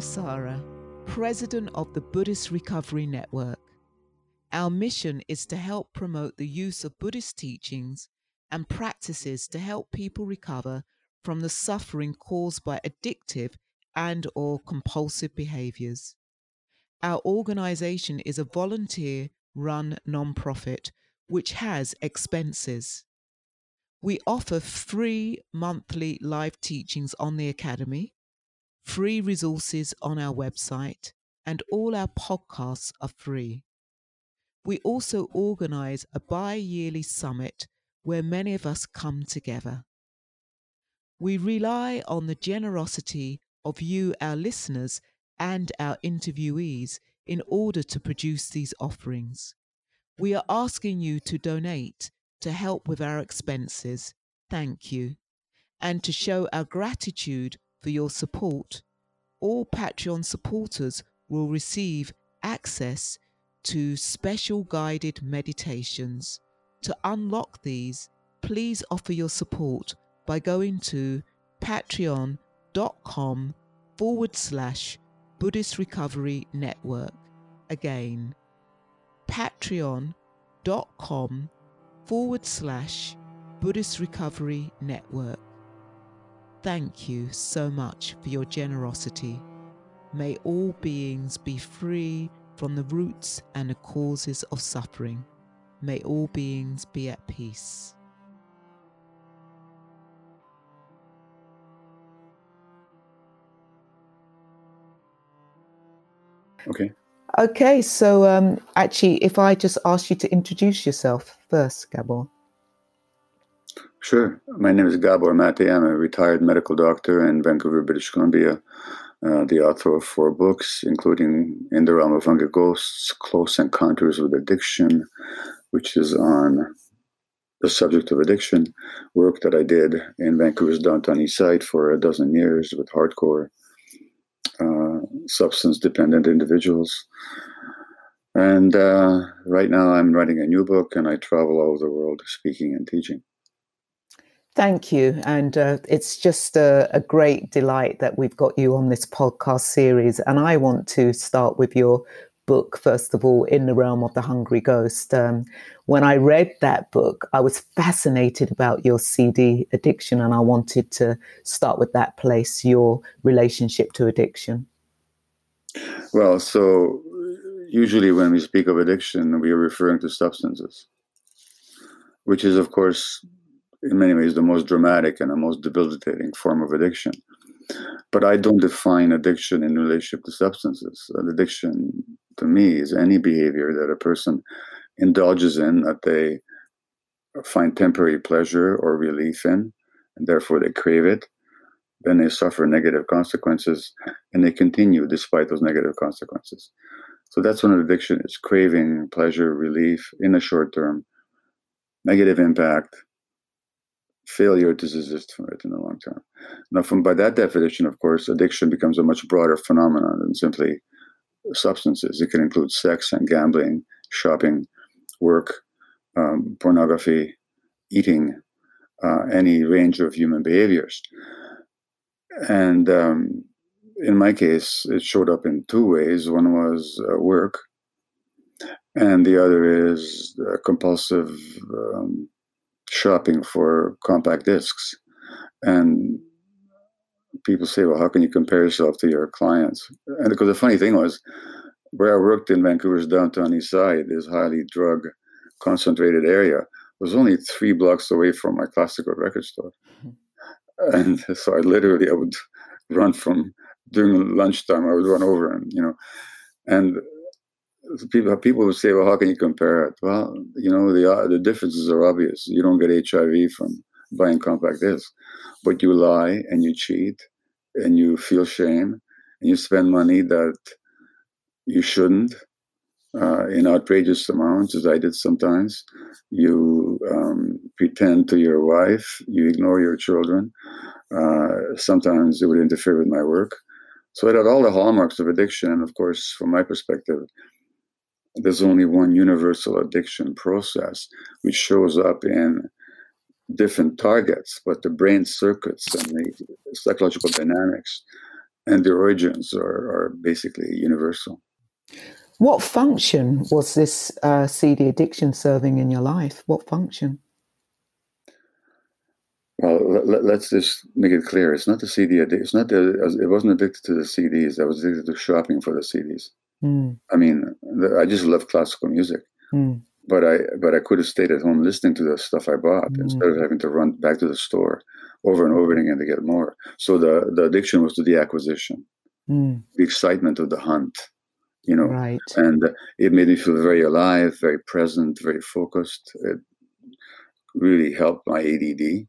Sara, President of the Buddhist Recovery Network. Our mission is to help promote the use of Buddhist teachings and practices to help people recover from the suffering caused by addictive and or compulsive behaviors. Our organization is a volunteer run nonprofit which has expenses. We offer free monthly live teachings on the Academy, free resources on our website, and all our podcasts are free. We also organize a bi yearly summit where many of us come together. We rely on the generosity of you, our listeners, and our interviewees in order to produce these offerings. We are asking you to donate to help with our expenses. Thank you. And to show our gratitude for your support, all Patreon supporters will receive access to special guided meditations. To unlock these, please offer your support by going to patreon.com forward slash Buddhist Recovery Network. Again, patreon.com forward slash Buddhist Recovery Network. Thank you so much for your generosity. May all beings be free from the roots and the causes of suffering. May all beings be at peace. Okay. Okay, so um, actually, if I just ask you to introduce yourself first, Gabor. Sure. My name is Gabor Mate. I'm a retired medical doctor in Vancouver, British Columbia. Uh, the author of four books, including In the Realm of Hungry Ghosts, Close Encounters with Addiction, which is on the subject of addiction, work that I did in Vancouver's downtown east side for a dozen years with hardcore uh, substance dependent individuals. And uh, right now I'm writing a new book and I travel all over the world speaking and teaching. Thank you. And uh, it's just a, a, great delight that we've got you on this podcast series. And I want to start with your book, first of all, In the Realm of the Hungry Ghost. Um, when I read that book, I was fascinated about your CD addiction. And I wanted to start with that place, your relationship to addiction. Well, so usually when we speak of addiction, we are referring to substances, which is, of course, in many ways the most dramatic and the most debilitating form of addiction. But I don't define addiction in relationship to substances. Addiction to me is any behavior that a person indulges in that they find temporary pleasure or relief in, and therefore they crave it. Then they suffer negative consequences and they continue despite those negative consequences. So that's when addiction is craving pleasure, relief in the short term, negative impact, failure to desist from it in the long term. Now, from by that definition, of course, addiction becomes a much broader phenomenon than simply substances. It can include sex and gambling, shopping, work, um, pornography, eating, uh, any range of human behaviors. And um, in my case, it showed up in two ways. One was uh, work, and the other is uh, compulsive um, shopping for compact discs. And people say, well, how can you compare yourself to your clients? And because the funny thing was, where I worked in Vancouver's downtown east side, this highly drug concentrated area, was only three blocks away from my classical record store. Mm-hmm. And so I literally, I would run from during lunchtime, I would run over and, you know, and people people would say, well, how can you compare it? Well, you know, the uh, the differences are obvious. You don't get HIV from buying compact discs, but you lie and you cheat and you feel shame and you spend money that you shouldn't uh, in outrageous amounts, as I did sometimes. You um, pretend to your wife, you ignore your children. Uh, sometimes it would interfere with my work. So it had all the hallmarks of addiction. And of course, from my perspective, there's only one universal addiction process, which shows up in different targets, but the brain circuits and the psychological dynamics and the origins are, are basically universal. What function was this uh, CD addiction serving in your life? What function? Well, let, us just make it clear. It's not the CD. It's not the. It wasn't addicted to the CDs. I was addicted to shopping for the CDs. Mm. I mean, I just love classical music, mm. but I but I could have stayed at home listening to the stuff I bought mm. instead of having to run back to the store over and over again to get more. So the the addiction was to the acquisition, mm. the excitement of the hunt, you know, right. and it made me feel very alive, very present, very focused. It really helped my ADD.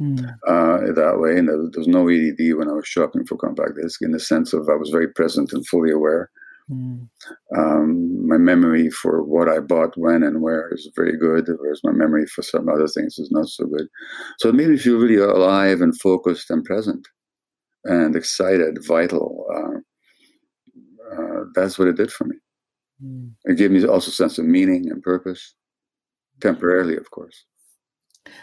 Mm. Uh, that way, and there was no ADD when I was shopping for compact disc, in the sense of I was very present and fully aware. Mm. Um, my memory for what I bought when and where is very good, whereas my memory for some other things is not so good. So it made me feel really alive and focused and present and excited, vital. Uh, uh, that's what it did for me. Mm. It gave me also a sense of meaning and purpose, temporarily, of course.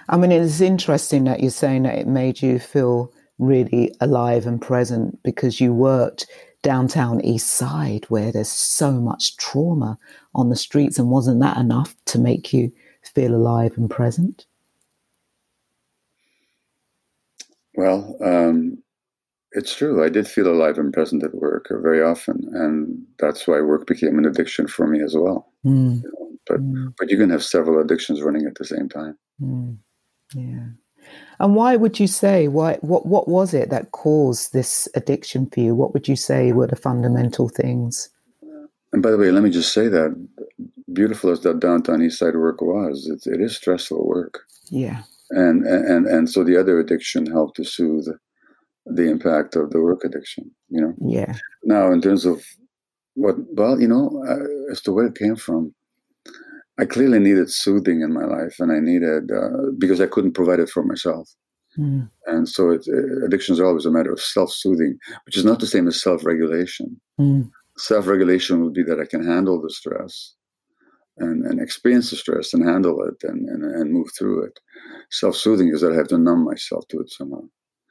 I mean, it's interesting that you're saying that it made you feel really alive and present because you worked downtown east side where there's so much trauma on the streets and wasn't that enough to make you feel alive and present well um, it's true i did feel alive and present at work very often and that's why work became an addiction for me as well mm. you know? but mm. but you can have several addictions running at the same time mm. yeah and why would you say why what what was it that caused this addiction for you? What would you say were the fundamental things? And by the way, let me just say that beautiful as that downtown east side work was, it, it is stressful work. Yeah. And, and and so the other addiction helped to soothe the impact of the work addiction. You know. Yeah. Now, in terms of what, well, you know, uh, as to where it came from, I clearly needed soothing in my life, and I needed uh, because I couldn't provide it for myself. Mm. And so, it, uh, addiction is always a matter of self-soothing, which is not the same as self-regulation. Mm. Self-regulation would be that I can handle the stress and, and experience the stress and handle it and, and, and move through it. Self-soothing is that I have to numb myself to it somehow.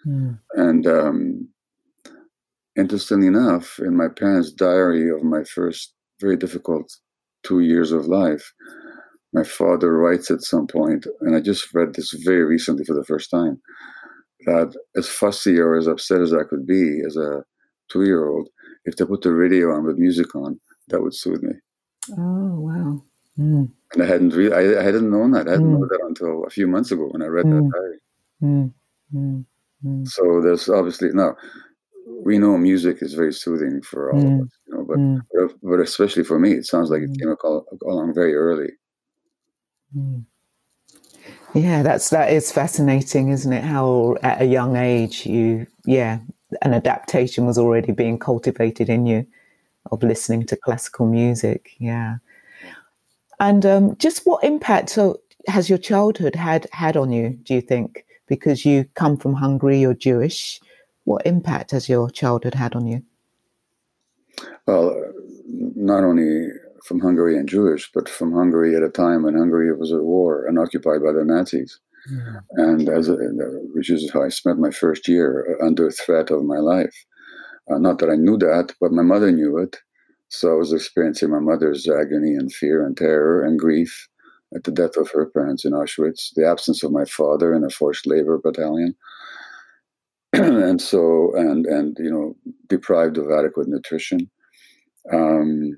Mm. And um, interestingly enough, in my parents' diary of my first very difficult two years of life. My father writes at some point, and I just read this very recently for the first time, that as fussy or as upset as I could be as a two year old, if they put the radio on with music on, that would soothe me. Oh, wow. Mm. And I hadn't really, I, I hadn't known that. I hadn't mm. known that until a few months ago when I read mm. that diary. Mm. Mm. Mm. So there's obviously, now, we know music is very soothing for all mm. of us, you know, but, mm. but, but especially for me, it sounds like it mm. came along very early. Mm. Yeah, that's that is fascinating, isn't it? How at a young age you, yeah, an adaptation was already being cultivated in you of listening to classical music. Yeah, and um, just what impact has your childhood had had on you? Do you think because you come from Hungary, you're Jewish? What impact has your childhood had on you? Well, not only from Hungary and Jewish, but from Hungary at a time when Hungary was at war and occupied by the Nazis. Yeah. And as a, which is how I spent my first year under threat of my life. Uh, not that I knew that, but my mother knew it. So I was experiencing my mother's agony and fear and terror and grief at the death of her parents in Auschwitz, the absence of my father in a forced labor battalion, and so and and you know deprived of adequate nutrition. Um,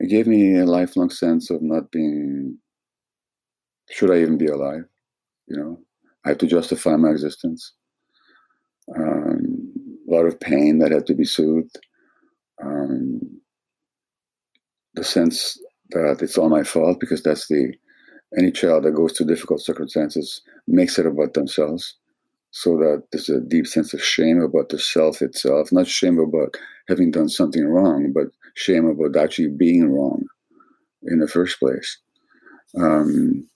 it gave me a lifelong sense of not being. Should I even be alive? You know, I had to justify my existence. Um, a lot of pain that had to be soothed. Um, the sense that it's all my fault because that's the any child that goes through difficult circumstances makes it about themselves so that there's a deep sense of shame about the self itself, not shame about having done something wrong, but shame about actually being wrong in the first place. Um,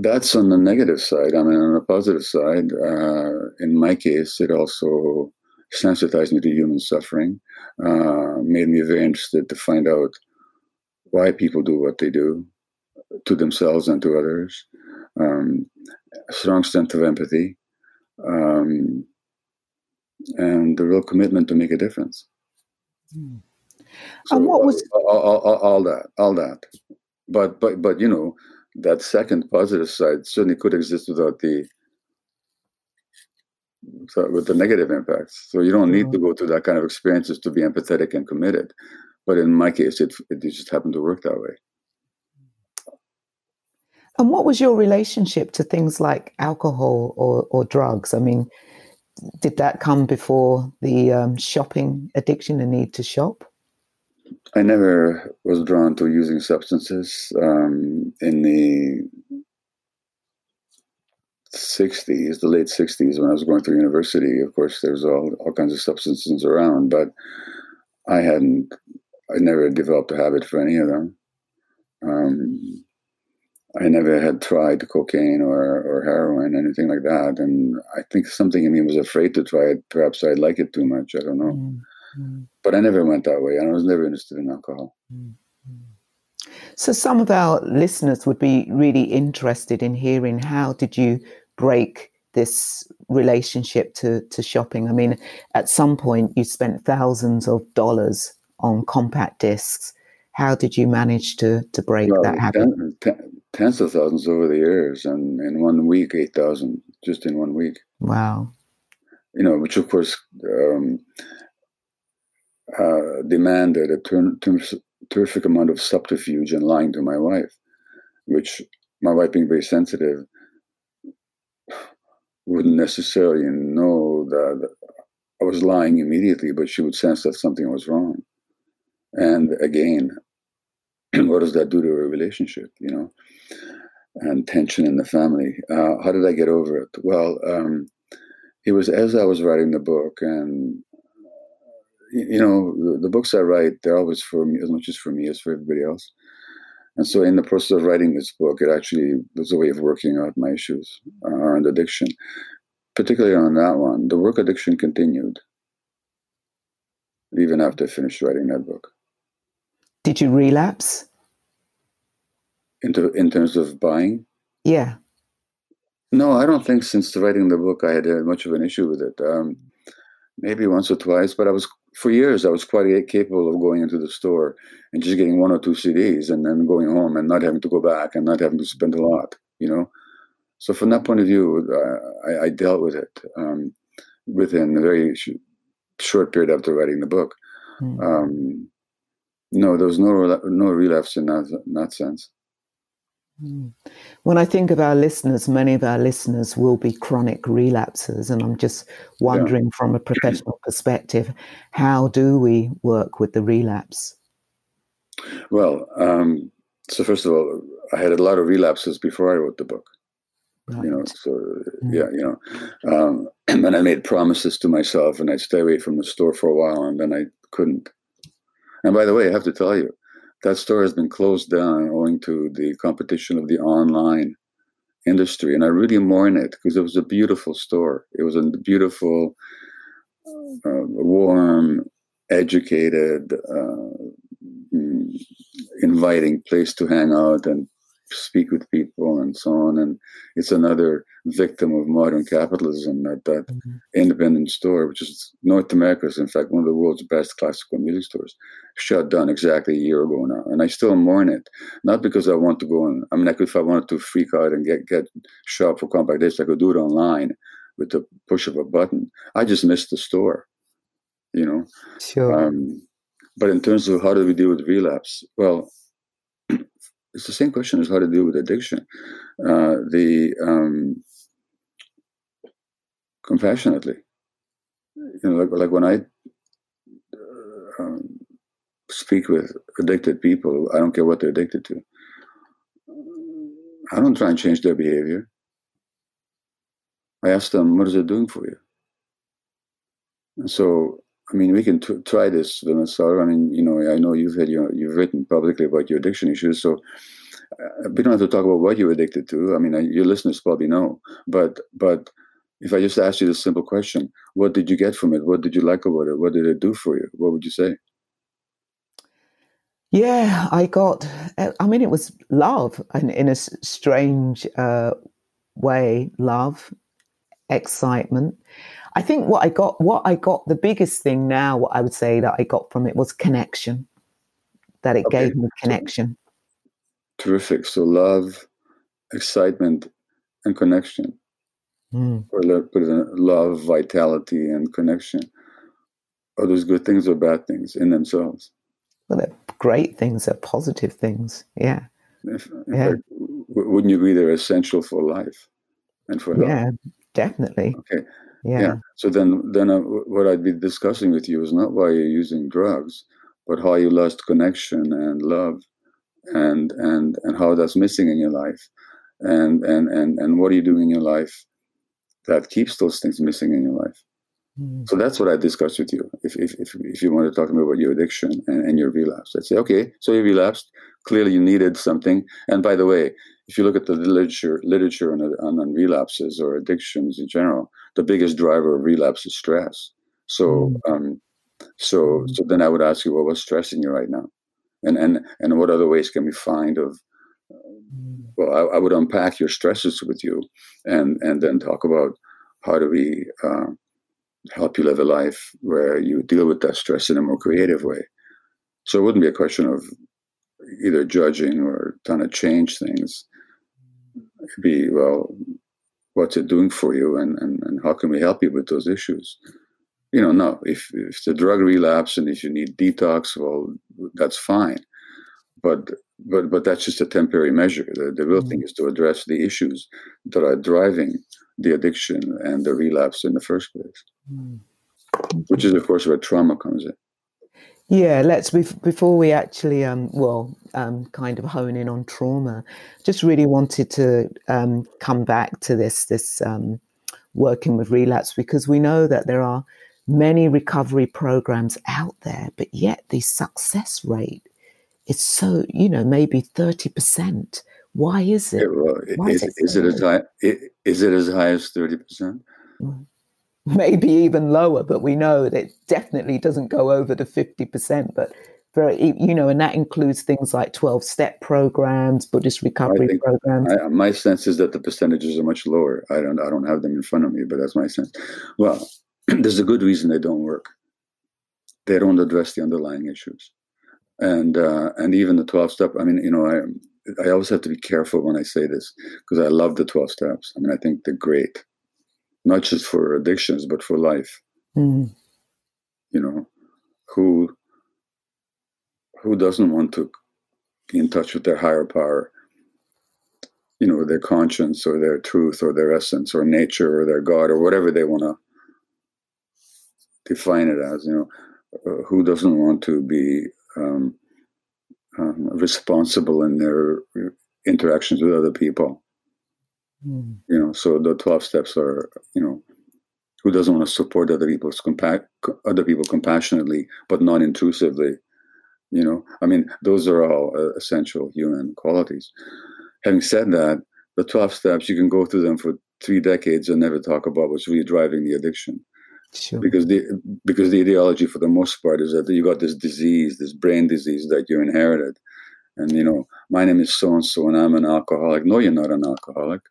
that's on the negative side. I mean, on the positive side, uh, in my case, it also sensitized me to human suffering, uh, made me very interested to find out why people do what they do to themselves and to others. Um, a strong sense of empathy. Um, and the real commitment to make a difference. Mm. So, and what was all, all, all, all, that, all that, but but but you know that second positive side certainly could exist without the with the negative impacts. So you don't need mm-hmm. to go through that kind of experiences to be empathetic and committed. But in my case, it it just happened to work that way. And what was your relationship to things like alcohol or, or drugs? I mean, did that come before the um, shopping addiction and need to shop? I never was drawn to using substances. Um, in the 60s, the late 60s, when I was going through university, of course, there's all, all kinds of substances around, but I hadn't, I never developed a habit for any of them. Um, I never had tried cocaine or, or heroin, anything like that. And I think something in me was afraid to try it. Perhaps I like it too much. I don't know. Mm-hmm. But I never went that way. And I was never interested in alcohol. Mm-hmm. So some of our listeners would be really interested in hearing how did you break this relationship to, to shopping? I mean, at some point you spent thousands of dollars on compact discs. How did you manage to, to break well, that habit? Ten, ten, tens of thousands over the years, and in one week, eight thousand just in one week. Wow! You know, which of course um, uh, demanded a ter- ter- terrific amount of subterfuge and lying to my wife, which my wife, being very sensitive, wouldn't necessarily know that I was lying immediately, but she would sense that something was wrong. And again, what does that do to a relationship, you know, and tension in the family? Uh, how did I get over it? Well, um, it was as I was writing the book, and you know, the, the, books I write, they're always for me as much as for me as for everybody else. And so, in the process of writing this book, it actually was a way of working out my issues uh, around addiction, particularly on that one. The work addiction continued even after I finished writing that book. Did you relapse? Into in terms of buying? Yeah. No, I don't think since writing the book I had uh, much of an issue with it. Um, maybe once or twice, but I was for years I was quite capable of going into the store and just getting one or two CDs and then going home and not having to go back and not having to spend a lot, you know. So from that point of view, uh, I, I, dealt with it um, within a very sh- short period after writing the book. Mm. Um, no, there was no no relapse in that in that sense. Hmm. When I think of our listeners, many of our listeners will be chronic relapsers, and I'm just wondering, yeah. from a professional perspective, how do we work with the relapse? Well, um, so first of all, I had a lot of relapses before I wrote the book. Right. You know, so mm. yeah, you know, um, and then I made promises to myself, and I'd stay away from the store for a while, and then I couldn't. And by the way, I have to tell you, that store has been closed down owing to the competition of the online industry. And I really mourn it because it was a beautiful store. It was a beautiful, uh, warm, educated, uh, mm, inviting place to hang out and speak with people and so on. And it's another victim of modern capitalism that that mm-hmm. independent store, which is North America's, in fact, one of the world's best classical music stores, shut down exactly a year ago now. And I still mourn it, not because I want to go and I mean, like if I wanted to freak out and get get shop for compact discs, I could do it online with the push of a button. I just missed the store, you know. Sure. Um, but in terms of how do we deal with relapse, well, it's the same question as how to deal with addiction. Uh, the um, compassionately, you know, like, like when I uh, um, speak with addicted people, I don't care what they're addicted to. I don't try and change their behavior. I ask them, what is it doing for you? And so I mean, we can t- try this, Vanessa. I mean, you know, I know you've had your, you've written publicly about your addiction issues, so uh, we don't have to talk about what you're addicted to. I mean, uh, your listeners probably know, but but if I just ask you this simple question, what did you get from it? What did you like about it? What did it do for you? What would you say? Yeah, I got. I mean, it was love, and in a strange uh, way, love, excitement. I think what I got, what I got, the biggest thing now, what I would say that I got from it was connection. That it okay. gave me connection. Terrific. So love, excitement, and connection. Mm. Or love, vitality, and connection. Are those good things or bad things in themselves? Well, they're great things. They're positive things. Yeah. If, yeah. Fact, wouldn't you agree they're essential for life and for health? Yeah, definitely. Okay. Yeah. yeah. So then, then uh, what I'd be discussing with you is not why you're using drugs, but how you lost connection and love, and and and how that's missing in your life, and and and and what are you doing in your life that keeps those things missing in your life. Mm. So that's what I discussed with you. If, if, if, if, you want to talk to me about your addiction and, and your relapse, I'd say, okay, so you relapsed. Clearly, you needed something. And by the way, if you look at the literature literature on, on, on, relapses or addictions in general, the biggest driver of relapse is stress. So mm. um, so hmm. so then I would ask you, well, what's stressing you right now, and and and what other ways can we find of hmm. well, I, I, would unpack your stresses with you, and and then talk about how do we uh, help you live a life where you deal with that stress in a more creative way. So it wouldn't be a question of either judging or trying to change things It'd be well what's it doing for you and, and, and how can we help you with those issues? You know no if if the drug relapse and if you need detox well that's fine. But but but that's just a temporary measure. The, the real mm-hmm. thing is to address the issues that are driving the addiction and the relapse in the first place. Mm-hmm. which is of course where trauma comes in yeah, let's before we actually um, well um, kind of hone in on trauma. Just really wanted to um, come back to this this um, working with relapse because we know that there are many recovery programs out there, but yet the success rate is so you know maybe thirty percent. Why is it? Why is, is, it, is it as high? Is it as high as thirty percent? Mm maybe even lower, but we know that it definitely doesn't go over the 50%. But very, you know, and that includes things like 12 step programs, Buddhist recovery think, programs. I, my sense is that the percentages are much lower. I don't, I don't have them in front of me, but that's my sense. Well, there's a good reason they don't work. They don't address the underlying issues. And, uh, and even the 12 step, I mean, you know, I, I always have to be careful when I say this because I love the 12 steps. I mean, I think they're great not just for addictions but for life. Mm. you know who who doesn't want to be in touch with their higher power? You know their conscience or their truth or their essence or nature or their god or whatever they want to define it as you know uh, who doesn't want to be um, um, responsible in their interactions with other people Mm. You know, so the twelve steps are, you know, who doesn't want to support other people's compa- other people compassionately, but not intrusively. You know, I mean, those are all uh, essential human qualities. Having said that, the twelve steps you can go through them for three decades and never talk about what's really driving the addiction. Sure. Because the because the ideology for the most part is that you got this disease, this brain disease that you inherited, and you know, my name is so and so, and I'm an alcoholic. No, you're not an alcoholic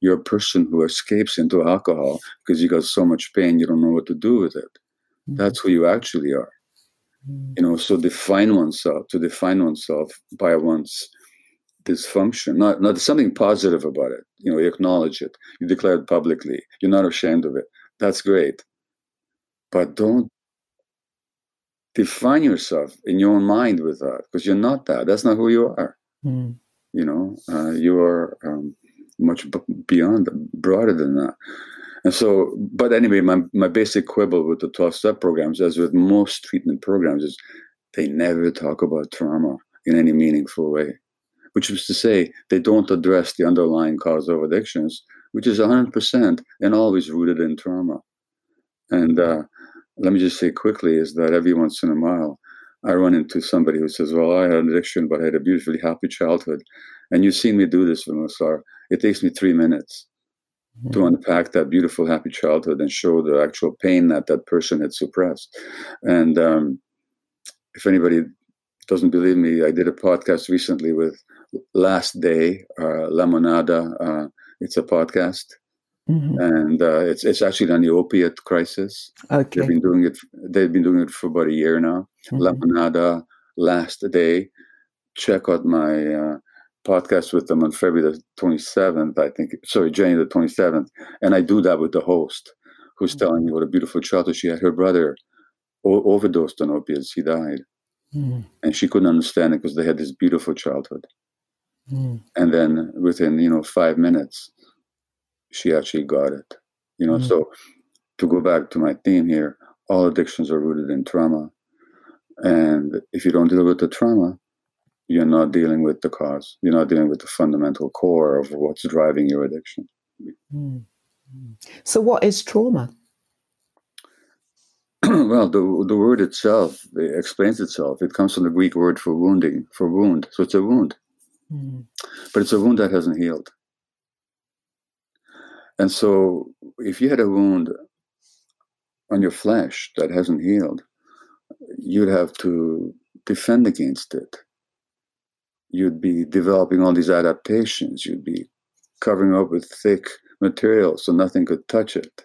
you're a person who escapes into alcohol because you got so much pain you don't know what to do with it mm-hmm. that's who you actually are mm-hmm. you know so define oneself to define oneself by one's dysfunction not not something positive about it you know you acknowledge it you declare it publicly you're not ashamed of it that's great but don't define yourself in your own mind with that because you're not that that's not who you are mm. you know uh, you are um, much beyond, broader than that. And so, but anyway, my, my basic quibble with the 12 step programs, as with most treatment programs, is they never talk about trauma in any meaningful way, which is to say, they don't address the underlying cause of addictions, which is 100% and always rooted in trauma. And uh, let me just say quickly is that every once in a while, I run into somebody who says, Well, I had an addiction, but I had a beautifully happy childhood. And you've seen me do this, Vimalasara. It takes me three minutes mm-hmm. to unpack that beautiful, happy childhood and show the actual pain that that person had suppressed. And um, if anybody doesn't believe me, I did a podcast recently with Last Day, uh, Lemonada. Uh, it's a podcast. Mm-hmm. And uh, it's it's actually on the opiate crisis. Okay. They've been doing it. They've been doing it for about a year now. Mm-hmm. Last day. Check out my uh, podcast with them on February the 27th. I think. Sorry, January the 27th. And I do that with the host, who's mm-hmm. telling me what a beautiful childhood she had. Her brother o- overdosed on opiates. He died, mm. and she couldn't understand it because they had this beautiful childhood. Mm. And then within you know five minutes she actually got it. You know, mm-hmm. so to go back to my theme here, all addictions are rooted in trauma. And if you don't deal with the trauma, you're not dealing with the cause. You're not dealing with the fundamental core of what's driving your addiction. Mm-hmm. So, what is trauma? well, the the word itself it explains itself. It comes from the Greek word for wounding, for wound. So it's a wound, mm. but it's a wound that hasn't healed. And so, if you had a wound on your flesh that hasn't healed, you'd have to defend against it. You'd be developing all these adaptations. You'd be covering up with thick material so nothing could touch it.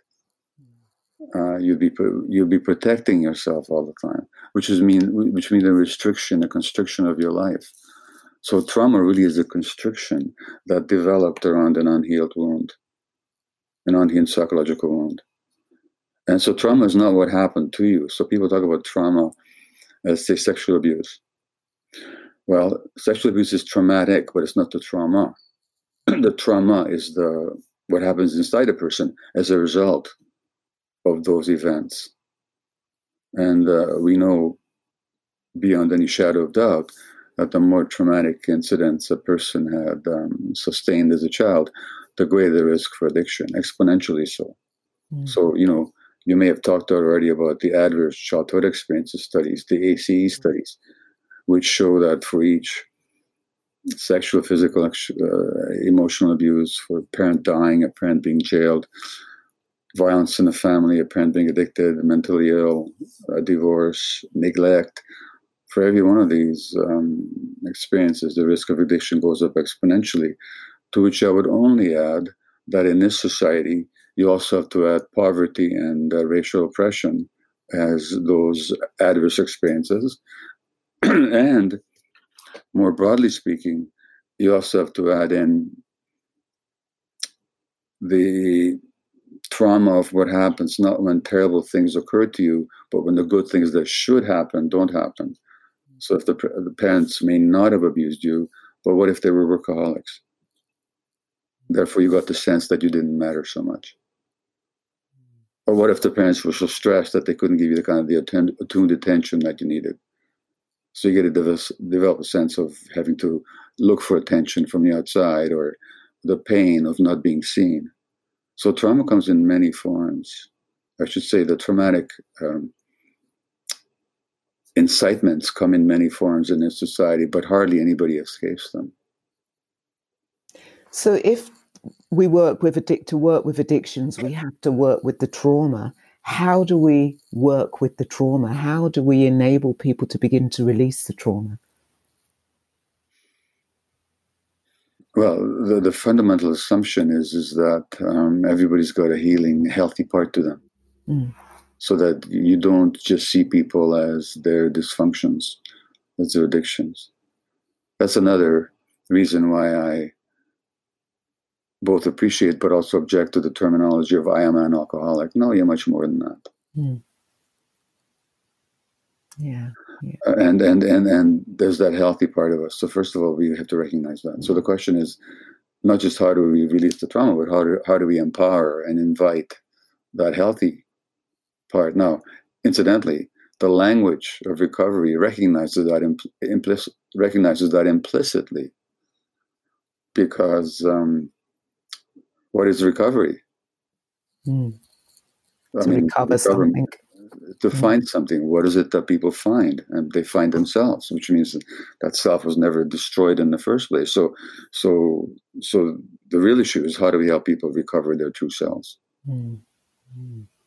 Uh, you'd be you'd be protecting yourself all the time, which is mean which means a restriction, a constriction of your life. So trauma really is a constriction that developed around an unhealed wound an unhealed psychological wound. And so trauma is not what happened to you. So people talk about trauma as say sexual abuse. Well, sexual abuse is traumatic, but it's not the trauma. the trauma is the what happens inside a person as a result of those events. And uh, we know beyond any shadow of doubt that the more traumatic incidents a person had um, sustained as a child, the greater the risk for addiction, exponentially so. Mm. So, you know, you may have talked already about the adverse childhood experiences studies, the ACE mm. Which show that for each sexual, physical, uh, emotional abuse, for a parent dying, a parent being jailed, violence in the family, a parent being addicted, mentally ill, a divorce, neglect, for every one of these um, experiences, the risk of addiction goes up exponentially. To which I would only add that in this society, you also have to add poverty and uh, racial oppression as those adverse experiences. and more broadly speaking, you also have to add in the trauma of what happens, not when terrible things occur to you, but when the good things that should happen don't happen. So if the, the parents may not have abused you, but what if they were workaholics? Therefore, you got the sense that you didn't matter so much. Or what if the parents were so stressed that they couldn't give you the kind of the attuned attention that you needed? So you get to develop a sense of having to look for attention from the outside or the pain of not being seen. So trauma comes in many forms. I should say the traumatic um, incitements come in many forms in this society, but hardly anybody escapes them. So if we work with addict to work with addictions, we have to work with the trauma. How do we work with the trauma? How do we enable people to begin to release the trauma? Well, the, the fundamental assumption is is that um, everybody's got a healing, healthy part to them, mm. so that you don't just see people as their dysfunctions, as their addictions. That's another reason why I both appreciate but also object to the terminology of I am an alcoholic. No, you're much more than that. Mm. Yeah. yeah. Uh, and and and and there's that healthy part of us. So first of all, we have to recognize that. So the question is not just how do we release the trauma, but how do how do we empower and invite that healthy part? Now, incidentally, the language of recovery recognizes that impl- implicit recognizes that implicitly because um, what is recovery? Mm. to mean, recover something. To mm. find something. What is it that people find? And they find themselves, which means that self was never destroyed in the first place. So, so, so the real issue is how do we help people recover their true selves? Mm.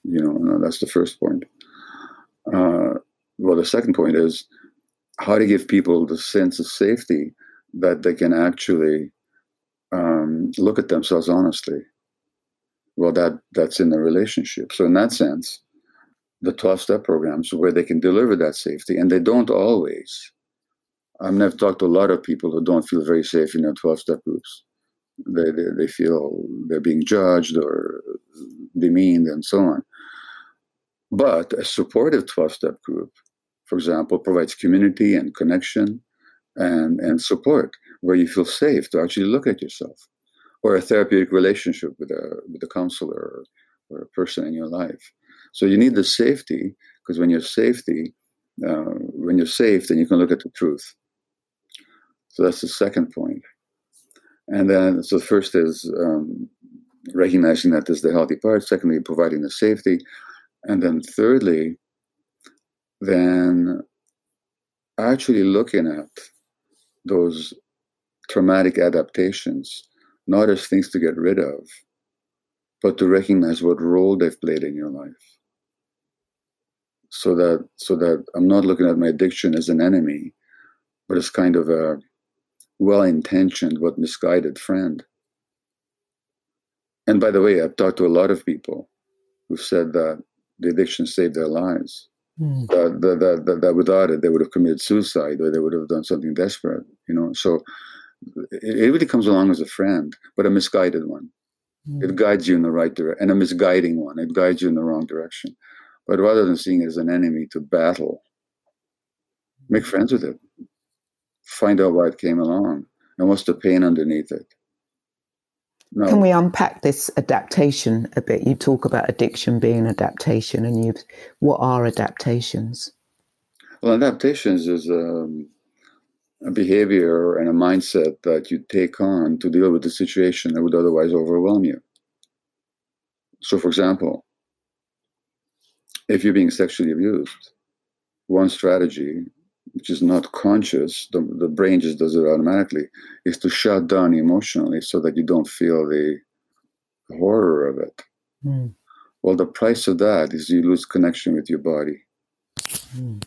You know, that's the first point. Uh, well, the second point is how to give people the sense of safety that they can actually um, look at themselves honestly. Well, that that's in the relationship. So in that sense, the 12 step programs where they can deliver that safety and they don't always. I've never talked to a lot of people who don't feel very safe in their 12 step groups. They, they, they feel they're being judged or demeaned and so on. But a supportive 12 step group, for example, provides community and connection and, and support where you feel safe to actually look at yourself or a therapeutic relationship with a, with a counselor or, or a person in your life. So you need the safety because when you're safety, uh, when you're safe, then you can look at the truth. So that's the second point. And then, so first is um, recognizing that there's the healthy part. Secondly, providing the safety. And then thirdly, then actually looking at those traumatic adaptations, not as things to get rid of, but to recognize what role they've played in your life. So that so that I'm not looking at my addiction as an enemy, but as kind of a well-intentioned but misguided friend. And by the way, I've talked to a lot of people who've said that the addiction saved their lives. Mm. That, that, that, that, without it, they would have committed suicide or they would have done something desperate, you know. So it, really comes along as a friend, but a misguided one. Mm. It guides you in the right direction, and a misguiding one. It guides you in the wrong direction. But rather than seeing it as an enemy to battle, make friends with it. Find out why it came along and what's the pain underneath it. No. Can we unpack this adaptation a bit? You talk about addiction being adaptation, and you've what are adaptations? Well, adaptations is um, a behavior and a mindset that you take on to deal with the situation that would otherwise overwhelm you. So, for example, if you're being sexually abused, one strategy, which is not conscious, the, the brain just does it automatically, is to shut down emotionally so that you don't feel the horror of it. Mm. Well, the price of that is you lose connection with your body. Mm.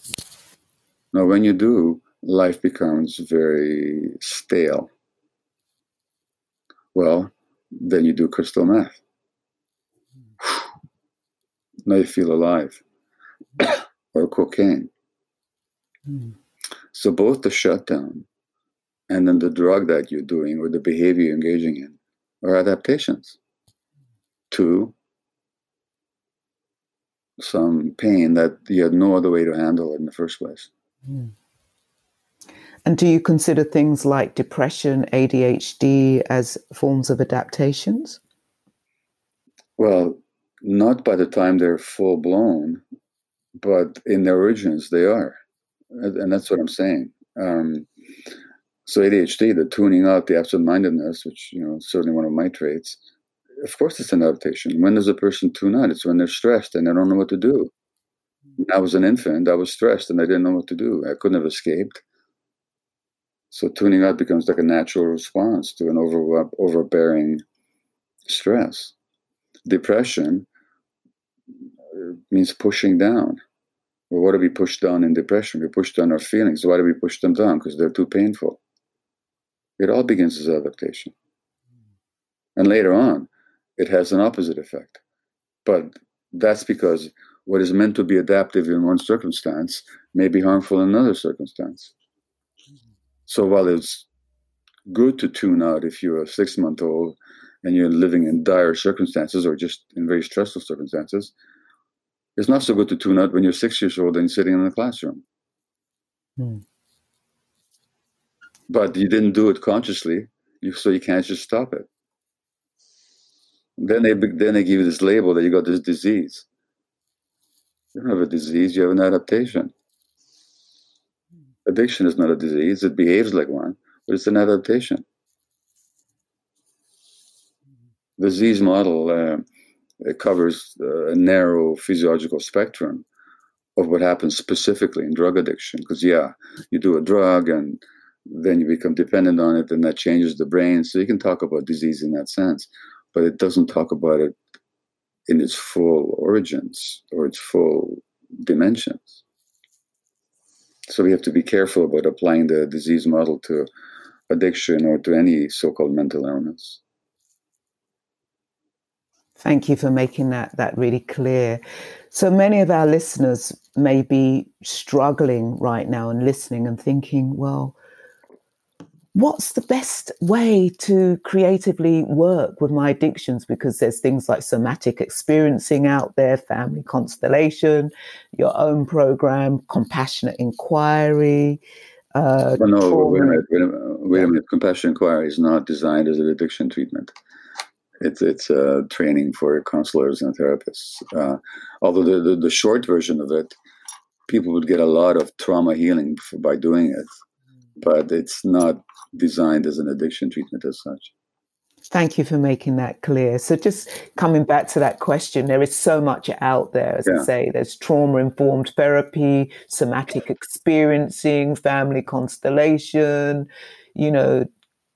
Now, when you do, life becomes very stale. Well, then you do crystal meth. now you feel alive. or cocaine. Mm. So both the shutdown and then the drug that you're doing or the behavior you're engaging in are adaptations to some pain that you had no other way to handle in the first place. Mm. And do you consider things like depression, ADHD as forms of adaptations? Well, not by the time they're full blown, but in their origins, they are. And that's what I'm saying. Um, so ADHD, the tuning out, the absent-mindedness, which you know, certainly one of my traits. Of course, it's an adaptation. When does a person tune out? It's when they're stressed and they don't know what to do. When I was an infant. I was stressed and I didn't know what to do. I couldn't have escaped. So tuning out becomes like a natural response to an over, overbearing stress. Depression uh, means pushing down. Well, what do we push down in depression? We push down our feelings. Why do we push them down? Because they're too painful. It all begins as adaptation. And later on, it has an opposite effect. But that's because what is meant to be adaptive in one circumstance may be harmful in another circumstance. So while it's good to tune out if you're a six month old and you're living in dire circumstances or just in very stressful circumstances, it's not so good to tune out when you're six years old and sitting in the classroom. Hmm. But you didn't do it consciously, you, so you can't just stop it. Then they then they give you this label that you got this disease. You don't have a disease; you have an adaptation. Addiction is not a disease; it behaves like one, but it's an adaptation. The disease model uh, it covers a narrow physiological spectrum of what happens specifically in drug addiction. Because yeah, you do a drug and then you become dependent on it, and that changes the brain. So you can talk about disease in that sense, but it doesn't talk about it in its full origins or its full dimensions. So we have to be careful about applying the disease model to addiction or to any so called mental illness. Thank you for making that that really clear. So many of our listeners may be struggling right now and listening and thinking, well, what's the best way to creatively work with my addictions? Because there's things like somatic experiencing out there, family constellation, your own program, compassionate inquiry. Uh, well, no, wait a minute. Wait a minute. Wait a minute. Compassionate inquiry is not designed as an addiction treatment. It's it's uh, training for counselors and therapists. Uh, although the, the, the short version of it, people would get a lot of trauma healing by doing it, but it's not designed as an addiction treatment as such. Thank you for making that clear. So, just coming back to that question, there is so much out there. As yeah. I say, there's trauma informed therapy, somatic experiencing, family constellation, you know,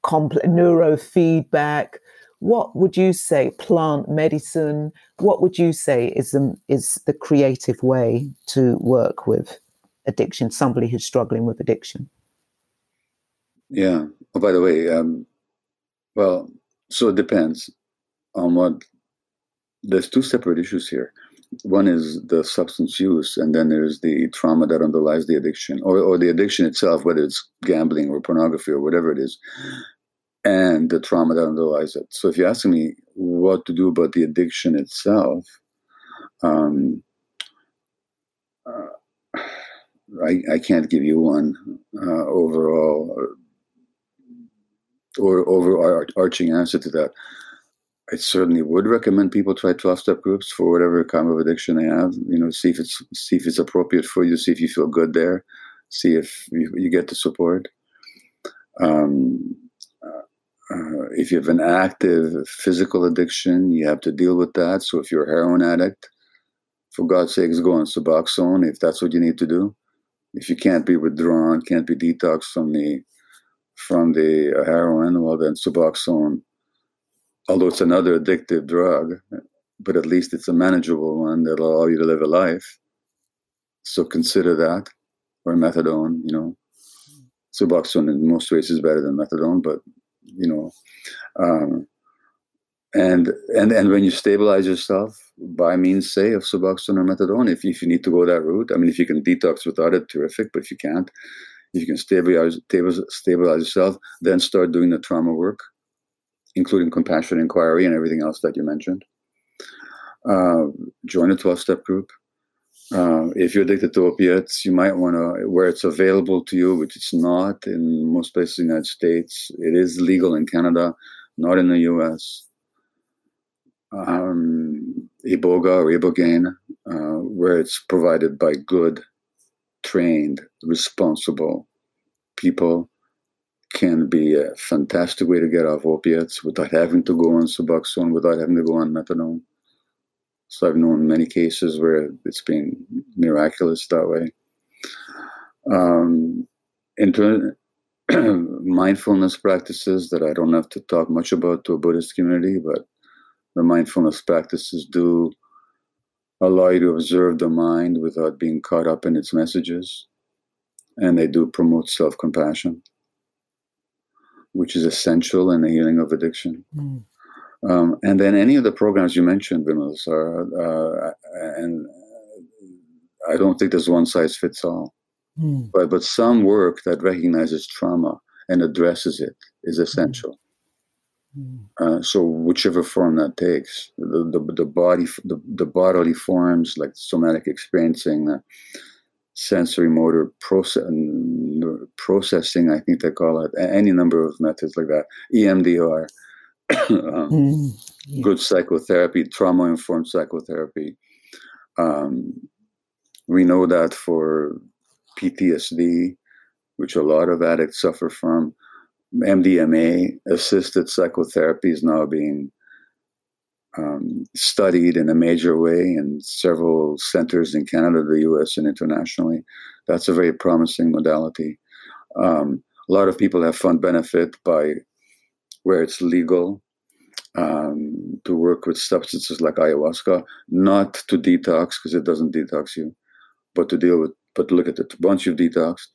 compl- neurofeedback what would you say plant medicine what would you say is um, is the creative way to work with addiction somebody who's struggling with addiction yeah oh, by the way um, well so it depends on what there's two separate issues here one is the substance use and then there's the trauma that underlies the addiction or, or the addiction itself whether it's gambling or pornography or whatever it is and the trauma that underlies it. So if you're asking me what to do about the addiction itself, um, uh, I, I can't give you one uh, overall or, overarching answer to that. I certainly would recommend people try 12 step groups for whatever kind of addiction they have. You know, see if it's see if it's appropriate for you, see if you feel good there, see if you, you get the support. Um, uh, if you have an active physical addiction, you have to deal with that. So if you're a heroin addict, for God's sakes, go on Suboxone if that's what you need to do. If you can't be withdrawn, can't be detoxed from the from the heroin, well then Suboxone, although it's another addictive drug, but at least it's a manageable one that'll allow you to live a life. So consider that, or methadone. You know, Suboxone in most ways is better than methadone, but you know, um, and and and when you stabilize yourself by means, say, of Suboxone or methadone, if if you need to go that route, I mean, if you can detox without it, terrific. But if you can't, if you can stabilize stabilize yourself, then start doing the trauma work, including compassion inquiry and everything else that you mentioned. Uh, join a 12 step group. Uh, if you're addicted to opiates, you might want to, where it's available to you, which it's not in most places in the United States. It is legal in Canada, not in the US. Um, Iboga or Ibogaine, uh, where it's provided by good, trained, responsible people, can be a fantastic way to get off opiates without having to go on Suboxone, without having to go on methadone. So I've known many cases where it's been miraculous that way. Um, into mindfulness practices that I don't have to talk much about to a Buddhist community, but the mindfulness practices do allow you to observe the mind without being caught up in its messages. And they do promote self compassion, which is essential in the healing of addiction. Mm. Um, and then any of the programs you mentioned, Vimal, are, uh, and I don't think there's one size fits all. Mm. But but some work that recognizes trauma and addresses it is essential. Uh, so whichever form that takes, the the, the body the, the bodily forms like somatic experiencing, uh, sensory motor process, processing, I think they call it, any number of methods like that, EMDR um, mm, yeah. good psychotherapy, trauma informed psychotherapy. Um, we know that for PTSD, which a lot of addicts suffer from, MDMA assisted psychotherapy is now being um, studied in a major way in several centers in Canada, the US, and internationally. That's a very promising modality. Um, a lot of people have found benefit by where it's legal um, to work with substances like ayahuasca, not to detox because it doesn't detox you, but to deal with, but look at the once you've detoxed,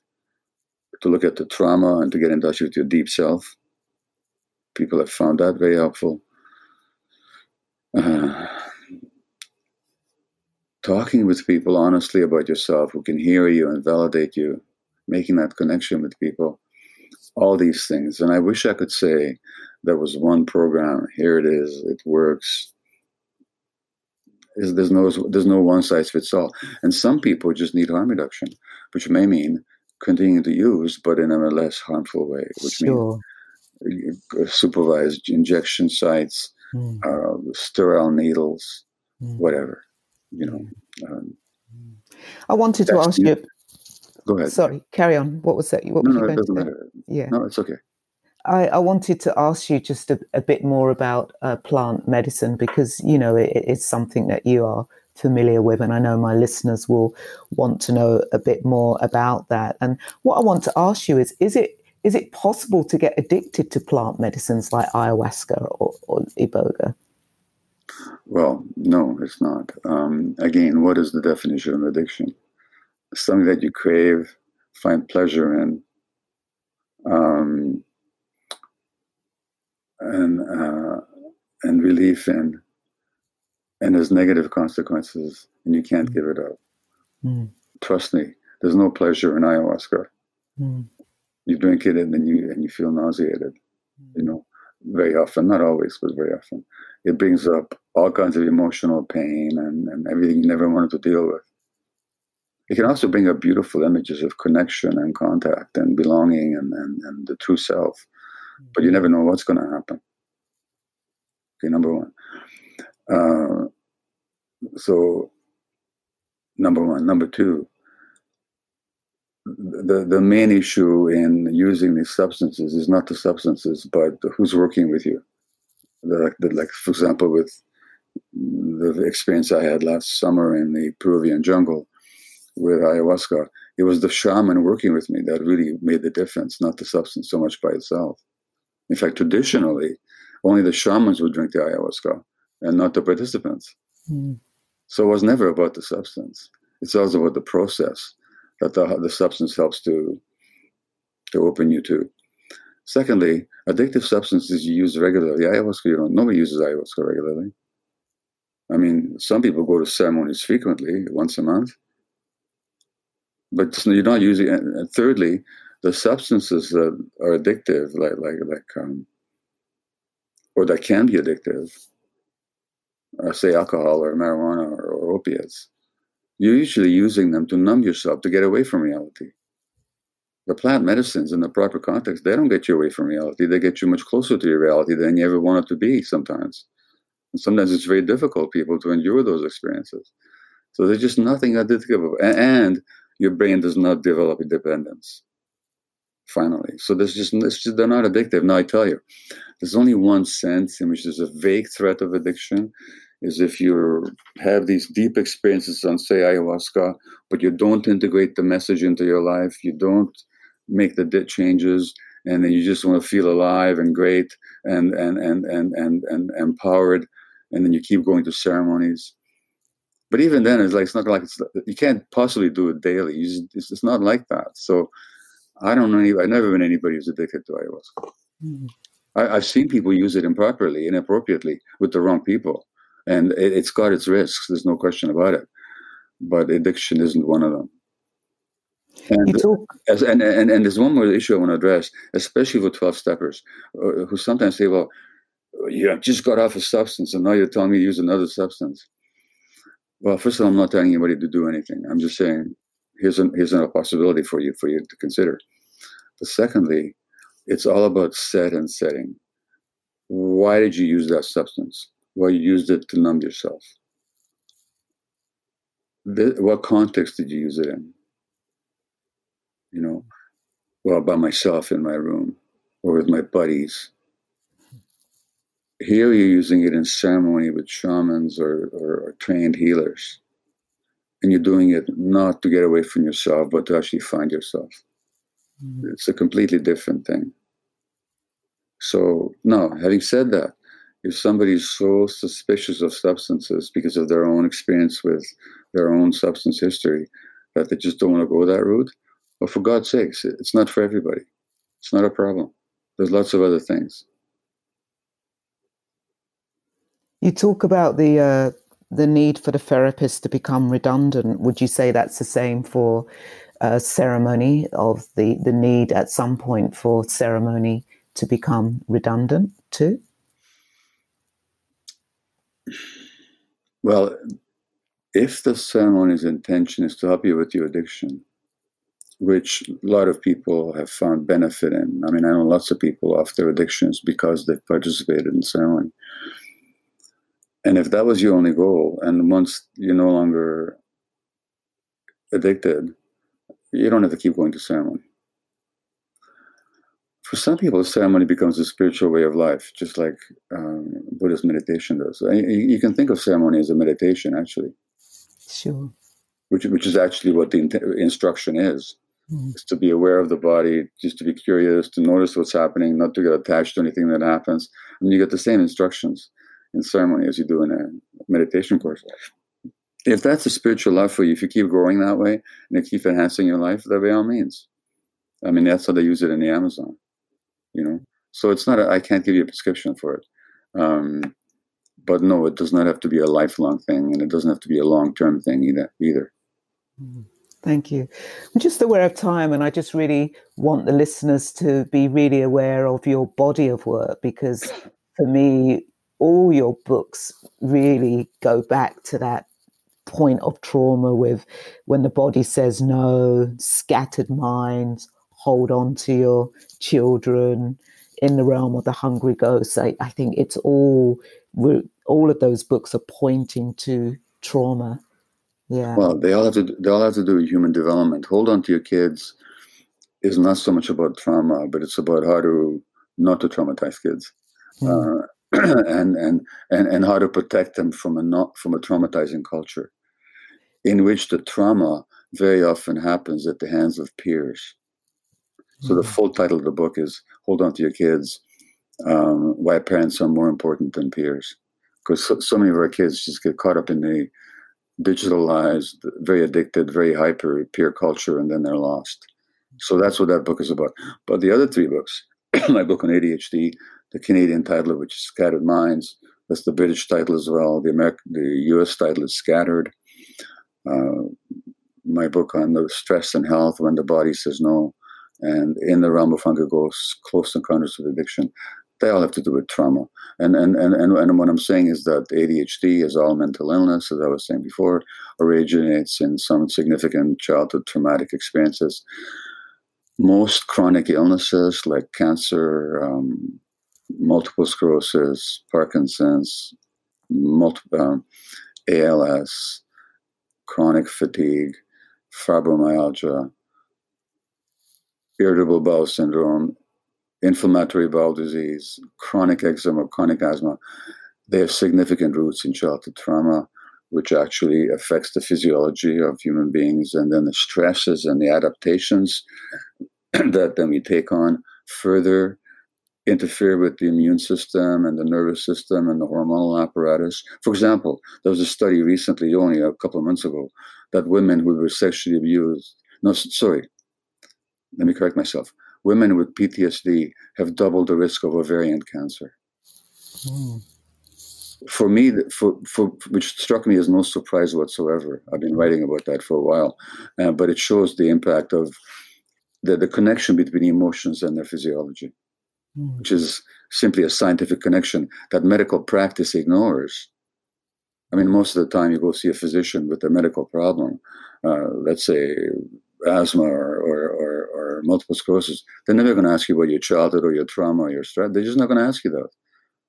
to look at the trauma and to get in touch with your deep self. People have found that very helpful. uh, talking with people honestly about yourself who can hear you and validate you, making that connection with people, all these things. And I wish I could say there was one program, here it is, it works. There's no there's no one size fits all, and some people just need harm reduction, which may mean continuing to use, but in a less harmful way, which sure. means supervised injection sites, mm. uh, sterile needles, mm. whatever. You know. Um, I wanted to ask you. Go ahead. Sorry, carry on. What was that? What no, no, it doesn't matter. Yeah. No, it's okay. I, I wanted to ask you just a, a bit more about uh, plant medicine because you know it, it's something that you are familiar with, and I know my listeners will want to know a bit more about that. And what I want to ask you is: is it is it possible to get addicted to plant medicines like ayahuasca or, or iboga? Well, no, it's not. Um, again, what is the definition of addiction? Something that you crave, find pleasure in, um, and uh, and relief in, and there's negative consequences, and you can't mm. give it up. Mm. Trust me, there's no pleasure in ayahuasca. Mm. You drink it and then you and you feel nauseated. You know, very often, not always, but very often. It brings up all kinds of emotional pain and, and everything you never wanted to deal with. It can also bring up beautiful images of connection and contact and belonging and, and, and the true self. But you never know what's going to happen. Okay, number one. Uh, so, number one. Number two, the, the main issue in using these substances is not the substances, but who's working with you. The, the, like, for example, with the experience I had last summer in the Peruvian jungle with ayahuasca, it was the shaman working with me that really made the difference, not the substance so much by itself. In fact, traditionally, only the shamans would drink the ayahuasca and not the participants. Mm. So it was never about the substance. It's also about the process that the, the substance helps to to open you to. Secondly, addictive substances you use regularly. Ayahuasca, you don't. Nobody uses ayahuasca regularly. I mean, some people go to ceremonies frequently, once a month, but you're not using. And thirdly, the substances that are addictive, like like like um, or that can be addictive, uh, say alcohol or marijuana or, or opiates, you're usually using them to numb yourself to get away from reality. The plant medicines, in the proper context, they don't get you away from reality. They get you much closer to your reality than you ever wanted to be sometimes. And sometimes it's very difficult people to endure those experiences. So there's just nothing addictive. And your brain does not develop independence. Finally. So there's just, just they're not addictive. Now I tell you, there's only one sense in which there's a vague threat of addiction, is if you have these deep experiences on, say, ayahuasca, but you don't integrate the message into your life, you don't make the changes, and then you just want to feel alive and great and and and and and, and empowered, and then you keep going to ceremonies. But even then, it's like it's not like it's, you can't possibly do it daily. Just, it's, it's, not like that. So I don't know. Any, I've never been anybody who's addicted to ayahuasca. Mm-hmm. I, have seen people use it improperly, inappropriately, with the wrong people and it, has got its risks. There's no question about it. But addiction isn't one of them. And, as, and, and, and there's one more issue I want to address, especially for 12 steppers uh, who sometimes say, well, you just got off a substance and now you're telling me to use another substance. Well, first of all, I'm not telling anybody to do anything. I'm just saying here's, a here's a possibility for you for you to consider. But secondly, it's all about set and setting. Why did you use that substance? Well, you used it to numb yourself. The, what context did you use it in? You know, well, by myself in my room or with my buddies. Here you're using it in ceremony with shamans or, or, or trained healers. And you're doing it not to get away from yourself, but to actually find yourself. Mm-hmm. It's a completely different thing. So, now, having said that, if somebody's so suspicious of substances because of their own experience with their own substance history that they just don't want to go that route, well, for God's sakes, it's not for everybody. It's not a problem. There's lots of other things. You talk about the uh, the need for the therapist to become redundant. Would you say that's the same for uh, ceremony of the the need at some point for ceremony to become redundant too? Well, if the ceremony's intention is to help you with your addiction, which a lot of people have found benefit in. I mean, I know lots of people off their addictions because they've participated in ceremony. And if that was your only goal, and once you're no longer addicted, you don't have to keep going to ceremony. For some people, ceremony becomes a spiritual way of life, just like um, Buddhist meditation does. You, you can think of ceremony as a meditation, actually. Sure. Which, which is actually what the instruction is mm. is to be aware of the body, just to be curious, to notice what's happening, not to get attached to anything that happens. And you get the same instructions in ceremony as you do in a meditation course. If that's a spiritual life for you, if you keep growing that way and you keep enhancing your life, that by all means. I mean, that's how they use it in the Amazon, you know. So it's not. I can't give you a prescription for it. Um, but no, it does not have to be a lifelong thing, and it doesn't have to be a long-term thing either. Either. Mm. Thank you. I'm just aware of time, and I just really want the listeners to be really aware of your body of work because for me, all your books really go back to that point of trauma with when the body says no, scattered minds, hold on to your children in the realm of the hungry ghost. I, I think it's all, all of those books are pointing to trauma yeah. Well, they all have to. They all have to do with human development. Hold on to your kids is not so much about trauma, but it's about how to not to traumatize kids, mm. uh, and, and and and how to protect them from a not from a traumatizing culture, in which the trauma very often happens at the hands of peers. So the hmm. full title of the book is "Hold On to Your Kids: um, Why Parents Are More Important Than Peers." Because so, so many of our kids just get caught up in the digitalized, very addicted, very hyper peer culture, and then they're lost. So that's what that book is about. But the other three books, my book on ADHD, the Canadian title of which is Scattered Minds, that's the British title as well. The American, the U.S. title is Scattered. Uh, my book on the stress and health, When the Body Says No, and In the Realm of Hungry Ghosts, Close Encounters with Addiction they all have to do with trauma. And, and, and, and, and what I'm saying is that ADHD is all mental illness, as I was saying before, originates in some significant childhood traumatic experiences. Most chronic illnesses like cancer, um, multiple sclerosis, Parkinson's, um, ALS, chronic fatigue, fibromyalgia, irritable bowel syndrome, inflammatory bowel disease, chronic eczema, chronic asthma, they have significant roots in childhood trauma, which actually affects the physiology of human beings and then the stresses and the adaptations that then we take on further interfere with the immune system and the nervous system and the hormonal apparatus. For example, there was a study recently, only a couple of months ago, that women who were sexually abused, no, sorry, let me correct myself women with PTSD have double the risk of ovarian cancer. Mm. For me, for, for which struck me as no surprise whatsoever. I've been writing about that for a while, uh, but it shows the impact of the, the connection between emotions and their physiology, mm. which is simply a scientific connection that medical practice ignores. I mean, most of the time you go see a physician with a medical problem, uh, let's say asthma or, or, or, or multiple sclerosis, they're never going to ask you about your childhood or your trauma or your stress. They're just not going to ask you that.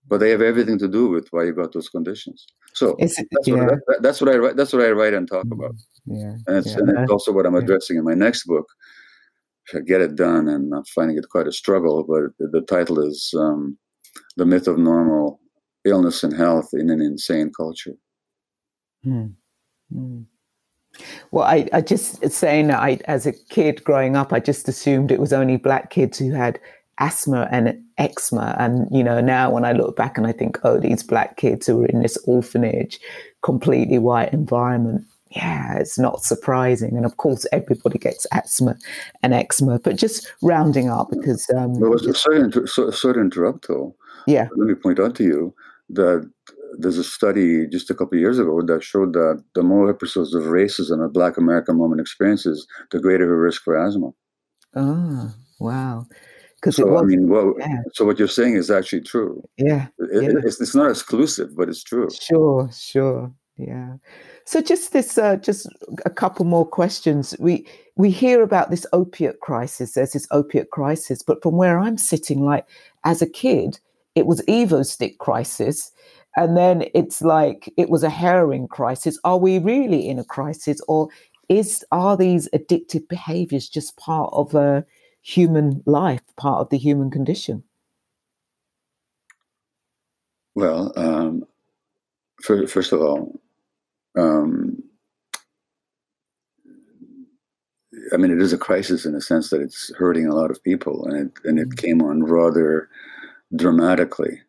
But they have everything to do with why you got those conditions. So that's, yeah. what, that, that's, what I write. That's what I write and talk mm-hmm. about. Yeah, and it's, yeah. and it's also what I'm addressing in my next book. I get it done, and I'm finding it quite a struggle. But the title is um, "The Myth of Normal Illness and Health in an Insane Culture." Hmm. Hmm. Well, I, I just saying I, as a kid growing up, I just assumed it was only black kids who had asthma and eczema. And, you know, now when I look back and I think, oh, these black kids who were in this orphanage, completely white environment. Yeah, it's not surprising. And of course, everybody gets asthma and eczema, but just rounding up because. Um, well, sorry, sorry to interrupt though. Yeah. Let me point out to you that there's a study just a couple of years ago that showed that the more episodes of racism a Black American woman experiences, the greater her risk for asthma. Oh, wow. Because so, I mean, well, yeah. so what you're saying is actually true. Yeah, it, yeah. It's, it's not exclusive, but it's true. Sure, sure. Yeah. So just this, uh, just a couple more questions. We we hear about this opiate crisis. There's this opiate crisis, but from where I'm sitting, like as a kid, it was Evo-Stik crisis, and then it's like it was a heroin crisis. Are we really in a crisis, or is are these addictive behaviors just part of a human life, part of the human condition? Well, um, for, first of all, um, I mean, it is a crisis in the sense that it's hurting a lot of people, and it and it mm. came on rather dramatically.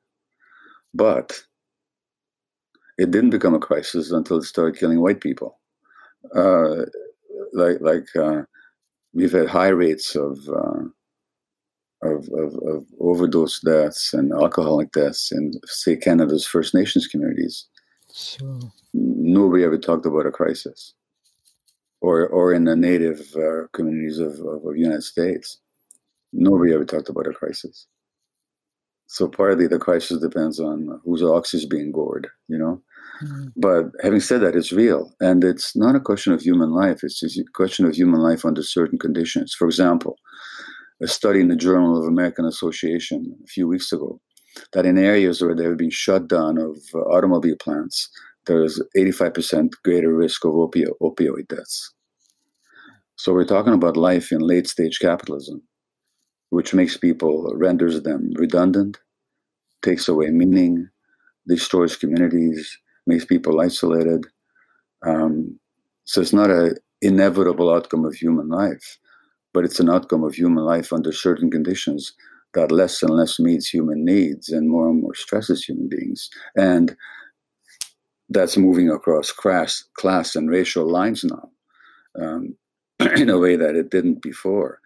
But it didn't become a crisis until it started killing white people. Uh, like like uh, we've had high rates of, uh, of, of, of overdose deaths and alcoholic deaths in say Canada's First Nations communities. Sure. Nobody ever talked about a crisis, or or in the native uh, communities of, of, of United States, nobody ever talked about a crisis. So partly the crisis depends on whose ox is being gored, you know. Mm-hmm. But having said that, it's real, and it's not a question of human life. It's a question of human life under certain conditions. For example, a study in the Journal of American Association a few weeks ago that in areas where there have been shutdown of uh, automobile plants, there is 85% greater risk of opio- opioid deaths. So we're talking about life in late stage capitalism, which makes people, renders them redundant, takes away meaning, destroys communities, makes people isolated. Um, so it's not an inevitable outcome of human life, but it's an outcome of human life under certain conditions that less and less meets human needs and more and more stresses human beings. And that's moving across class, class and racial lines now um, in a way that it didn't before.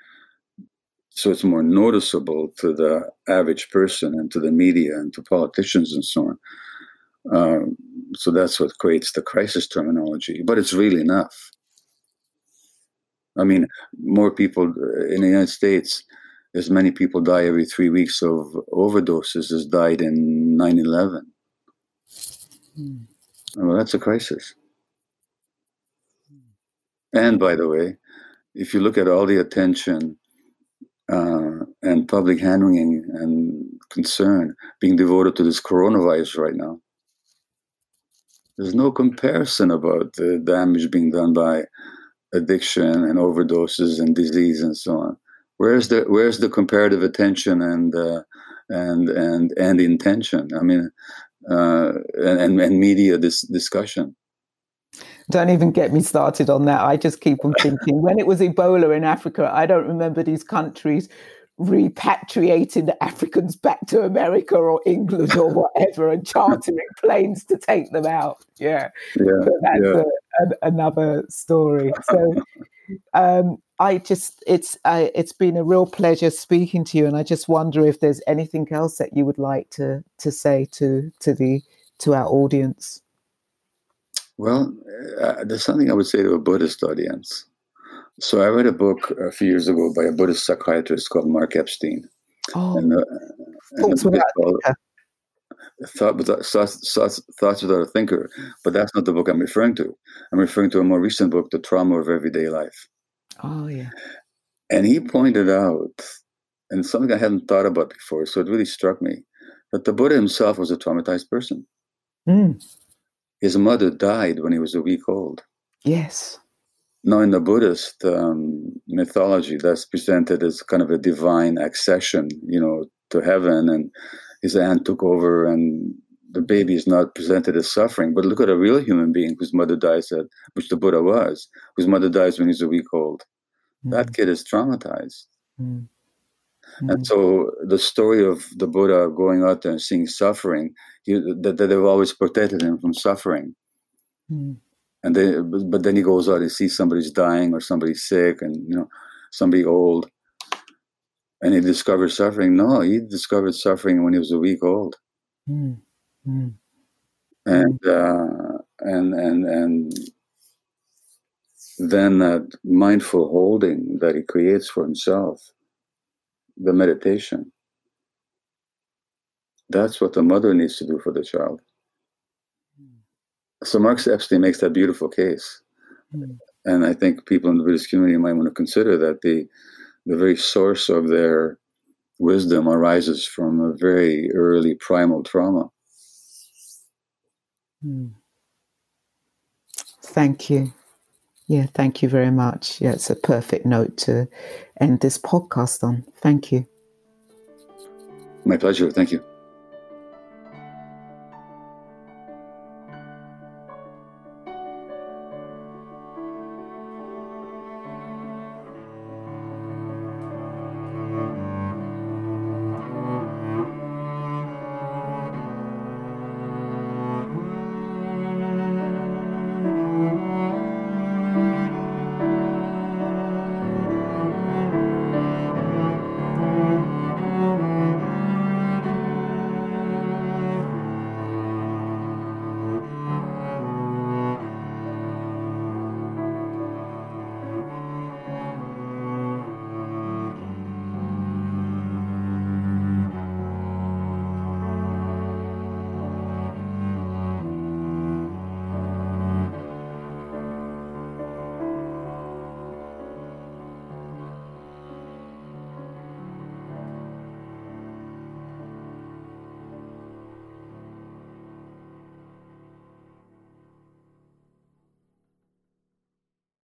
So it's more noticeable to the average person and to the media and to politicians and so on. Um, so that's what creates the crisis terminology, but it's really enough. I mean, more people uh, in the United States, as many people die every three weeks of overdoses as died in 9 11. Hmm. Well, that's a crisis. And by the way, if you look at all the attention uh, and public handling and concern being devoted to this coronavirus right now, there's no comparison about the damage being done by addiction and overdoses and disease and so on. Where's the where's the comparative attention and uh, and and and intention? I mean, uh, and and media this discussion. Don't even get me started on that. I just keep on thinking when it was Ebola in Africa, I don't remember these countries repatriating the Africans back to America or England or whatever and chartering planes to take them out. Yeah, yeah but that's yeah. A, a, another story. So um, I just it's uh, it's been a real pleasure speaking to you, and I just wonder if there's anything else that you would like to to say to to the to our audience. Well, uh, there's something I would say to a Buddhist audience. So I read a book a few years ago by a Buddhist psychiatrist called Mark Epstein. Oh, and, uh, and called, Thought without, thoughts, thoughts, thoughts without a thinker, but that's not the book I'm referring to. I'm referring to a more recent book, The Trauma of Everyday Life. Oh, yeah. And he pointed out, and something I hadn't thought about before, so it really struck me, that the Buddha himself was a traumatized person. Mm. His mother died when he was a week old. Yes. Now, in the Buddhist um, mythology, that's presented as kind of a divine accession, you know, to heaven, and his aunt took over, and the baby is not presented as suffering. But look at a real human being whose mother dies at, which the Buddha was, whose mother dies when he's a week old. Mm. That kid is traumatized. Mm. Mm. And so the story of the Buddha going out there and seeing suffering, he, that, that they've always protected him from suffering. Mm and then but then he goes out and sees somebody's dying or somebody's sick and you know somebody old and he discovers suffering no he discovered suffering when he was a week old mm. Mm. and uh, and and and then that mindful holding that he creates for himself, the meditation. That's what the mother needs to do for the child. So Mark Epstein makes that beautiful case. Mm. And I think people in the Buddhist community might want to consider that the the very source of their wisdom arises from a very early primal trauma. Mm. Thank you. Yeah, thank you very much. Yeah, it's a perfect note to end this podcast on. Thank you. My pleasure. Thank you.